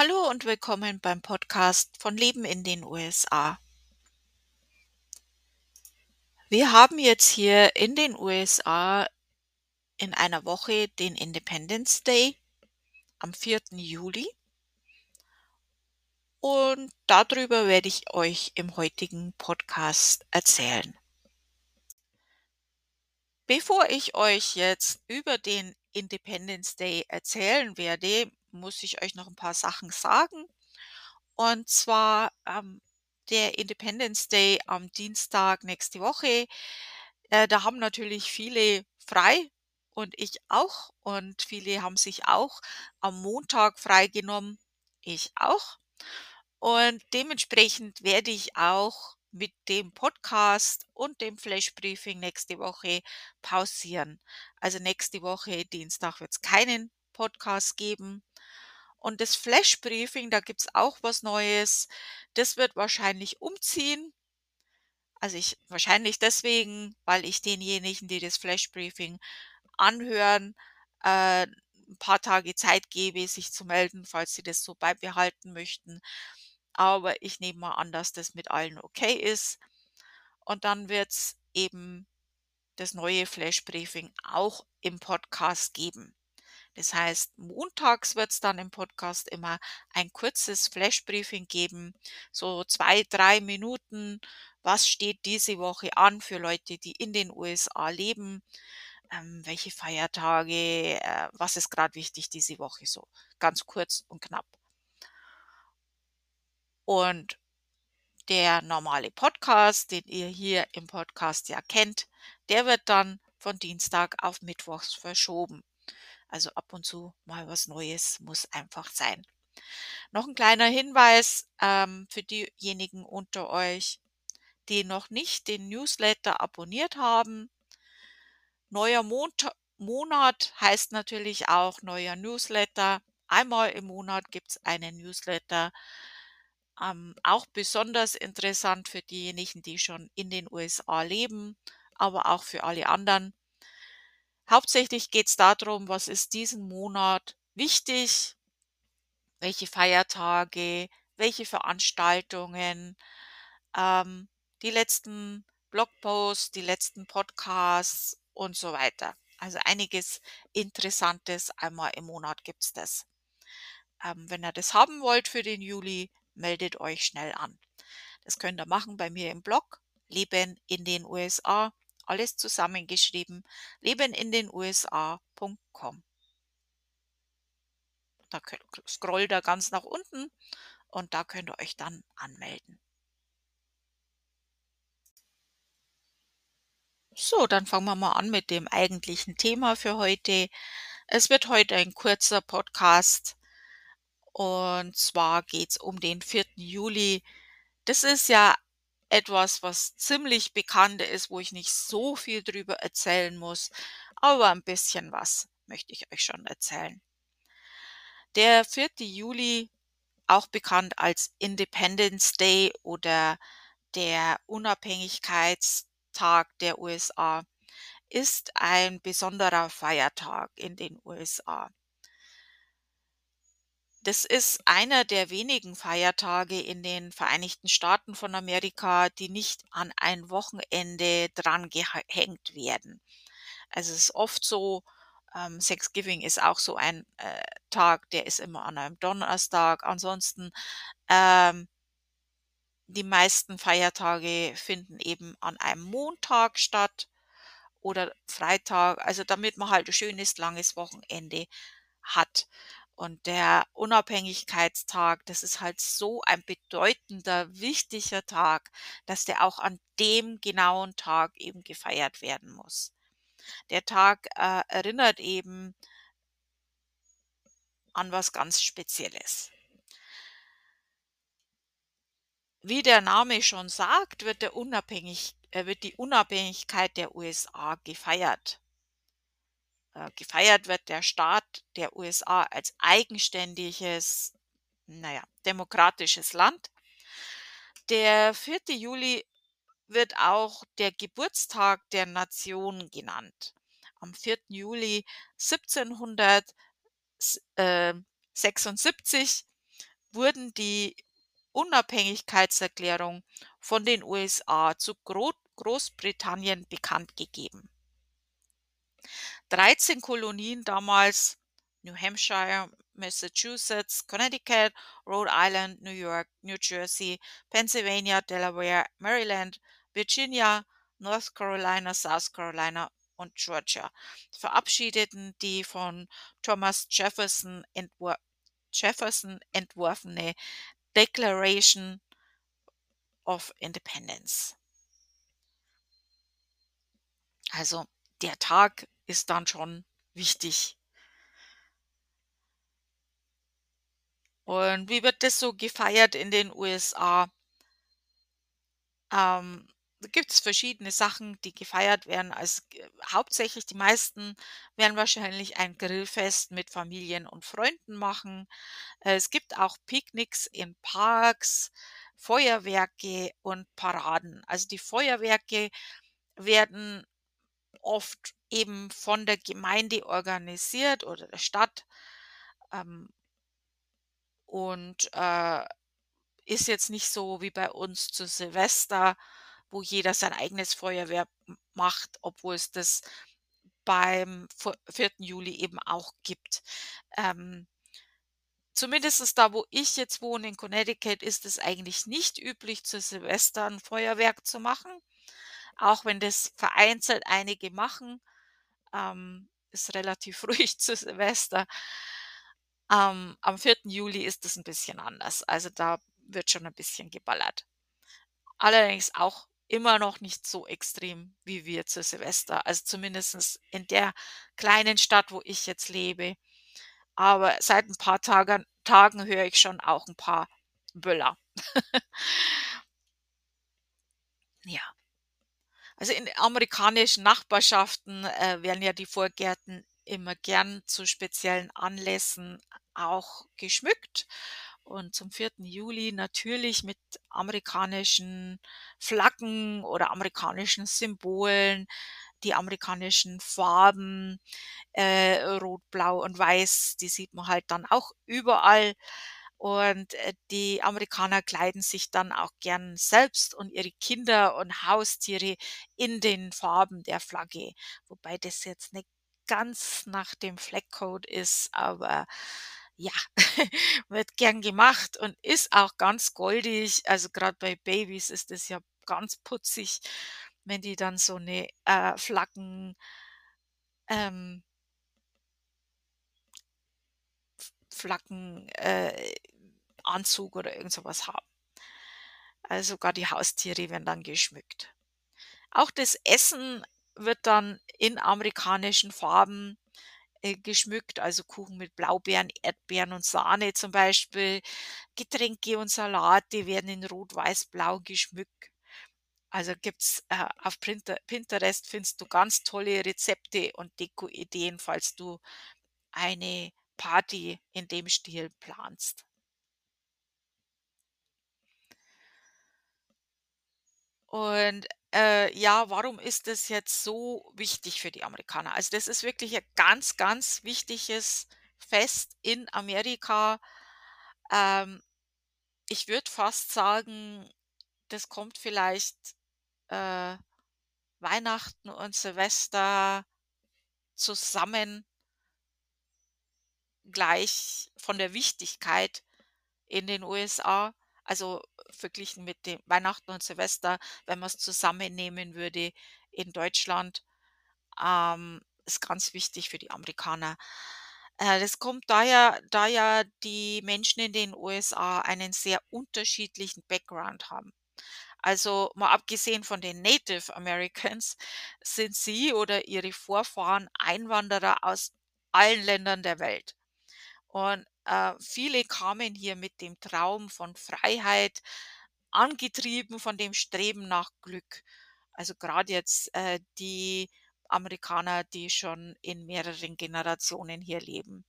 Hallo und willkommen beim Podcast von Leben in den USA. Wir haben jetzt hier in den USA in einer Woche den Independence Day am 4. Juli und darüber werde ich euch im heutigen Podcast erzählen. Bevor ich euch jetzt über den Independence Day erzählen werde, muss ich euch noch ein paar Sachen sagen. Und zwar ähm, der Independence Day am Dienstag nächste Woche. Äh, da haben natürlich viele frei und ich auch. Und viele haben sich auch am Montag freigenommen. Ich auch. Und dementsprechend werde ich auch mit dem Podcast und dem Flash-Briefing nächste Woche pausieren. Also nächste Woche, Dienstag, wird es keinen Podcast geben. Und das Flash-Briefing, da gibt es auch was Neues. Das wird wahrscheinlich umziehen. Also ich wahrscheinlich deswegen, weil ich denjenigen, die das Flash-Briefing anhören, äh, ein paar Tage Zeit gebe, sich zu melden, falls sie das so beibehalten möchten. Aber ich nehme mal an, dass das mit allen okay ist. Und dann wird es eben das neue Flash-Briefing auch im Podcast geben. Das heißt, montags wird es dann im Podcast immer ein kurzes Flash-Briefing geben, so zwei, drei Minuten. Was steht diese Woche an für Leute, die in den USA leben? Ähm, welche Feiertage? Äh, was ist gerade wichtig diese Woche? So ganz kurz und knapp. Und der normale Podcast, den ihr hier im Podcast ja kennt, der wird dann von Dienstag auf Mittwochs verschoben. Also ab und zu mal was Neues muss einfach sein. Noch ein kleiner Hinweis ähm, für diejenigen unter euch, die noch nicht den Newsletter abonniert haben. Neuer Mont Monat heißt natürlich auch neuer Newsletter. Einmal im Monat gibt es einen Newsletter ähm, auch besonders interessant für diejenigen, die schon in den USA leben, aber auch für alle anderen. Hauptsächlich geht es darum, was ist diesen Monat wichtig, welche Feiertage, welche Veranstaltungen, ähm, die letzten Blogposts, die letzten Podcasts und so weiter. Also einiges Interessantes einmal im Monat gibt es das. Ähm, wenn ihr das haben wollt für den Juli, meldet euch schnell an. Das könnt ihr machen bei mir im Blog Leben in den USA, alles zusammengeschrieben, lebenindenusa.com. Da scrollt ihr ganz nach unten und da könnt ihr euch dann anmelden. So, dann fangen wir mal an mit dem eigentlichen Thema für heute. Es wird heute ein kurzer Podcast und zwar geht es um den 4. Juli. Das ist ja etwas, was ziemlich bekannt ist, wo ich nicht so viel drüber erzählen muss, aber ein bisschen was möchte ich euch schon erzählen. Der 4. Juli, auch bekannt als Independence Day oder der Unabhängigkeitstag der USA, ist ein besonderer Feiertag in den USA. Das ist einer der wenigen Feiertage in den Vereinigten Staaten von Amerika, die nicht an ein Wochenende dran gehängt werden. Also es ist oft so, ähm, Thanksgiving ist auch so ein äh, Tag, der ist immer an einem Donnerstag. Ansonsten ähm, die meisten Feiertage finden eben an einem Montag statt oder Freitag, also damit man halt ein schönes langes Wochenende hat. Und der Unabhängigkeitstag, das ist halt so ein bedeutender, wichtiger Tag, dass der auch an dem genauen Tag eben gefeiert werden muss. Der Tag äh, erinnert eben an was ganz Spezielles. Wie der Name schon sagt, wird, der Unabhängig, äh, wird die Unabhängigkeit der USA gefeiert. Äh, gefeiert wird der Staat der USA als eigenständiges, naja, demokratisches Land. Der 4. Juli wird auch der Geburtstag der Nation genannt. Am 4. Juli 1776 wurden die Unabhängigkeitserklärung von den USA zu Gro Großbritannien bekannt gegeben. 13 Kolonien damals, New Hampshire, Massachusetts, Connecticut, Rhode Island, New York, New Jersey, Pennsylvania, Delaware, Maryland, Virginia, North Carolina, South Carolina und Georgia verabschiedeten die von Thomas Jefferson, entwor Jefferson entworfene Declaration of Independence. Also der Tag ist dann schon wichtig. Und wie wird das so gefeiert in den USA? Ähm, da gibt es verschiedene Sachen, die gefeiert werden. Also hauptsächlich die meisten werden wahrscheinlich ein Grillfest mit Familien und Freunden machen. Äh, es gibt auch Picknicks in Parks, Feuerwerke und Paraden. Also die Feuerwerke werden oft eben von der Gemeinde organisiert oder der Stadt. Ähm, und äh, ist jetzt nicht so wie bei uns zu Silvester, wo jeder sein eigenes Feuerwerk macht, obwohl es das beim 4. Juli eben auch gibt. Ähm, zumindest da, wo ich jetzt wohne in Connecticut, ist es eigentlich nicht üblich, zu Silvester ein Feuerwerk zu machen, auch wenn das vereinzelt einige machen. Ähm, ist relativ ruhig zu Silvester. Ähm, am 4. Juli ist es ein bisschen anders. Also da wird schon ein bisschen geballert. Allerdings auch immer noch nicht so extrem wie wir zu Silvester. Also zumindest in der kleinen Stadt, wo ich jetzt lebe. Aber seit ein paar Tagen, Tagen höre ich schon auch ein paar Böller. ja. Also in amerikanischen Nachbarschaften äh, werden ja die Vorgärten immer gern zu speziellen Anlässen auch geschmückt und zum 4. Juli natürlich mit amerikanischen Flaggen oder amerikanischen Symbolen, die amerikanischen Farben, äh, Rot, Blau und Weiß, die sieht man halt dann auch überall. Und äh, die Amerikaner kleiden sich dann auch gern selbst und ihre Kinder und Haustiere in den Farben der Flagge. Wobei das jetzt nicht ganz nach dem Fleckcode ist, aber ja, wird gern gemacht und ist auch ganz goldig. Also gerade bei Babys ist das ja ganz putzig, wenn die dann so eine äh, Flaggen ähm Flaggen äh, Anzug oder irgend so was haben. Also sogar die Haustiere werden dann geschmückt. Auch das Essen wird dann in amerikanischen Farben äh, geschmückt, also Kuchen mit Blaubeeren, Erdbeeren und Sahne zum Beispiel. Getränke und Salate werden in Rot, Weiß, Blau geschmückt. Also gibt's äh, auf Pinterest findest du ganz tolle Rezepte und Deko-Ideen, falls du eine Party in dem Stil planst. Und äh, ja, warum ist das jetzt so wichtig für die Amerikaner? Also das ist wirklich ein ganz, ganz wichtiges Fest in Amerika. Ähm, ich würde fast sagen, das kommt vielleicht äh, Weihnachten und Silvester zusammen gleich von der Wichtigkeit in den USA. Also verglichen mit dem Weihnachten und Silvester, wenn man es zusammennehmen würde in Deutschland, ähm, ist ganz wichtig für die Amerikaner. Äh, das kommt daher, da ja die Menschen in den USA einen sehr unterschiedlichen Background haben. Also mal abgesehen von den Native Americans sind sie oder ihre Vorfahren Einwanderer aus allen Ländern der Welt. Und äh, viele kamen hier mit dem Traum von Freiheit, angetrieben von dem Streben nach Glück. Also gerade jetzt äh, die Amerikaner, die schon in mehreren Generationen hier leben.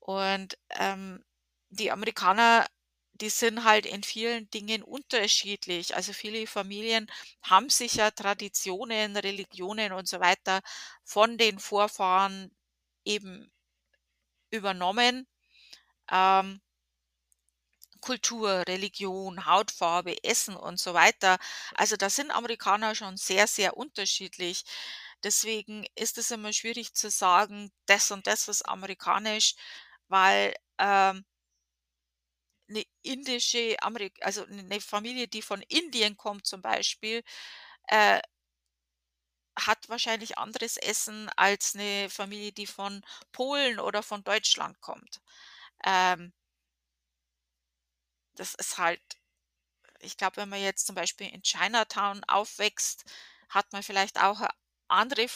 Und ähm, die Amerikaner, die sind halt in vielen Dingen unterschiedlich. Also viele Familien haben sich ja Traditionen, Religionen und so weiter von den Vorfahren eben übernommen. Ähm, Kultur, Religion, Hautfarbe, Essen und so weiter. Also, da sind Amerikaner schon sehr, sehr unterschiedlich. Deswegen ist es immer schwierig zu sagen, das und das ist amerikanisch, weil, ähm 'ne indische Amerik also 'ne Familie, die von Indien kommt zum Beispiel, äh hat wahrscheinlich anderes Essen als 'ne Familie, die von Polen oder von Deutschland kommt. Ähm das ist halt ich glaube, wenn man jetzt zum Beispiel in Chinatown aufwächst, hat man vielleicht auch a andere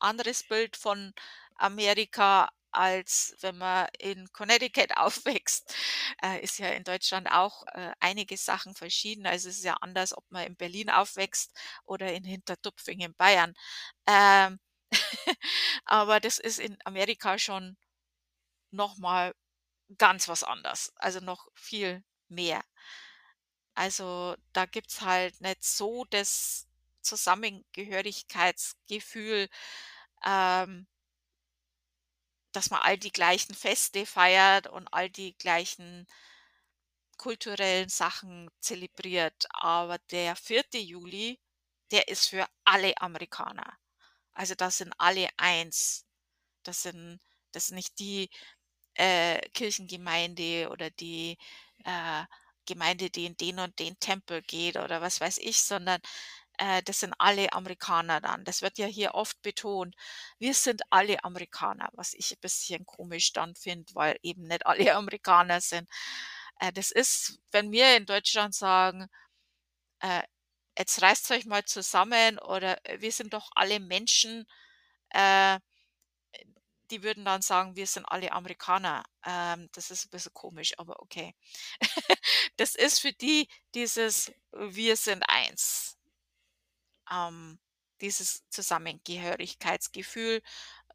anderes Bild von Amerika, als wenn man in Connecticut aufwächst. Äh, ist ja in Deutschland auch, äh, einige Sachen verschieden. Also, es ist ja anders, ob man in Berlin aufwächst oder in Hintertupfing in Bayern. Ähm, aber das ist in Amerika schon noch mal ganz was anders, also noch viel mehr. Also, da gibt's halt nicht so das Zusammengehörigkeitsgefühl, ähm dass man all die gleichen Feste feiert und all die gleichen kulturellen Sachen zelebriert. Aber der 4. Juli, der ist für alle Amerikaner. Also, da sind alle eins. Das sind das sind nicht die, äh, Kirchengemeinde oder die, äh, Gemeinde, die in den und den Tempel geht oder was weiß ich, sondern, äh, das sind alle Amerikaner dann. Das wird ja hier oft betont. Wir sind alle Amerikaner, was ich 'n bisschen komisch dann finde, weil eben nicht alle Amerikaner sind. Äh, das ist, wenn wir in Deutschland sagen, äh: „Jetzt reißt euch mal zusammen“ oder „Wir sind doch alle Menschen“, äh, die würden dann sagen: „Wir sind alle Amerikaner.“ Ähm, das ist 'n bisschen komisch, aber okay. Das ist für die dieses „Wir sind eins.“ Ähm, dieses Zusammengehörigkeitsgefühl,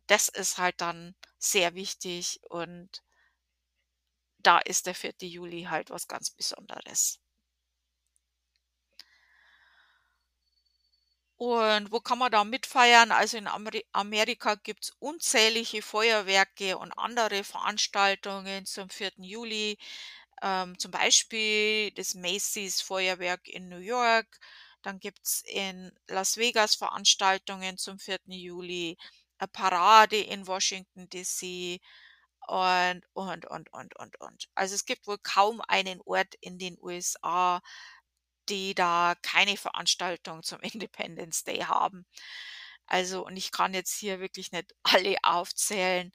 das ist halt dann sehr wichtig und da ist der 4. Juli halt was ganz Besonderes. Und wo kann man da mitfeiern? Also, in Ameri Amerika gibt's unzählige Feuerwerke und andere Veranstaltungen zum 4. Juli, ähm, zum Beispiel das Macy's Feuerwerk in New York. Dann gibt's in Las Vegas Veranstaltungen zum 4. Juli, a Parade in Washington DC und, und, und, und, und, und. Also, es gibt wohl kaum einen Ort in den USA, die da keine Veranstaltung zum Independence Day haben. Also, und ich kann jetzt hier wirklich nicht alle aufzählen,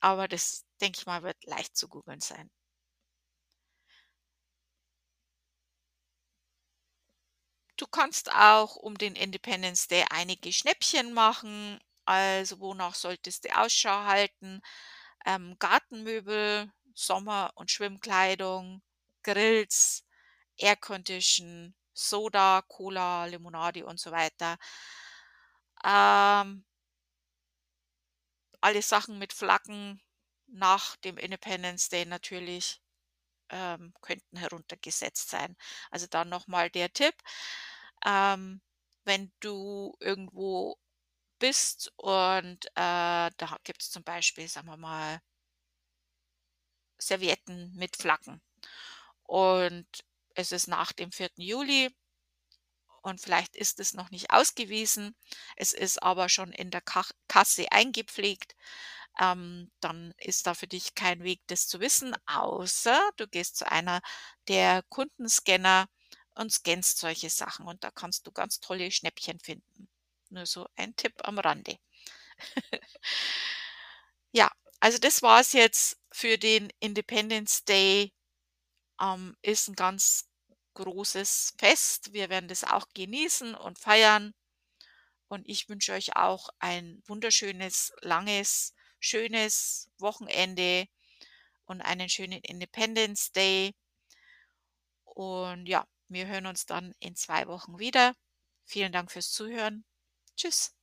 aber das, denke ich mal, wird leicht zu googeln sein. Du kannst auch um den Independence Day einige Schnäppchen machen. Also, wonach solltest du Ausschau halten? Ähm, Gartenmöbel, Sommer und Schwimmkleidung, Grills, Aircondition, Soda, Cola, Limonade und so weiter. Ähm alle Sachen mit Flaggen nach dem Independence Day natürlich, ähm, könnten heruntergesetzt sein. Also, da noch mal der Tipp. Ähm, wenn du irgendwo bist und, äh, da gibt's zum Beispiel, sagen wir mal Servietten mit Flaggen und es ist nach dem 4. Juli und vielleicht ist es noch nicht ausgewiesen, es ist aber schon in der Kasse eingepflegt, ähm, dann ist da für dich kein Weg, das zu wissen, außer du gehst zu einer der Kundenscanner und scannst solche Sachen und da kannst du ganz tolle Schnäppchen finden. Nur so ein Tipp am Rande. Ja, also das war's jetzt für den Independence Day. Ähm, ist 'n ganz großes Fest. Wir werden das auch genießen und feiern. Und ich wünsche euch auch ein wunderschönes, langes, schönes Wochenende und einen schönen Independence Day. Und ja, wir hören uns dann in 2 Wochen wieder. Vielen Dank fürs Zuhören. Tschüss.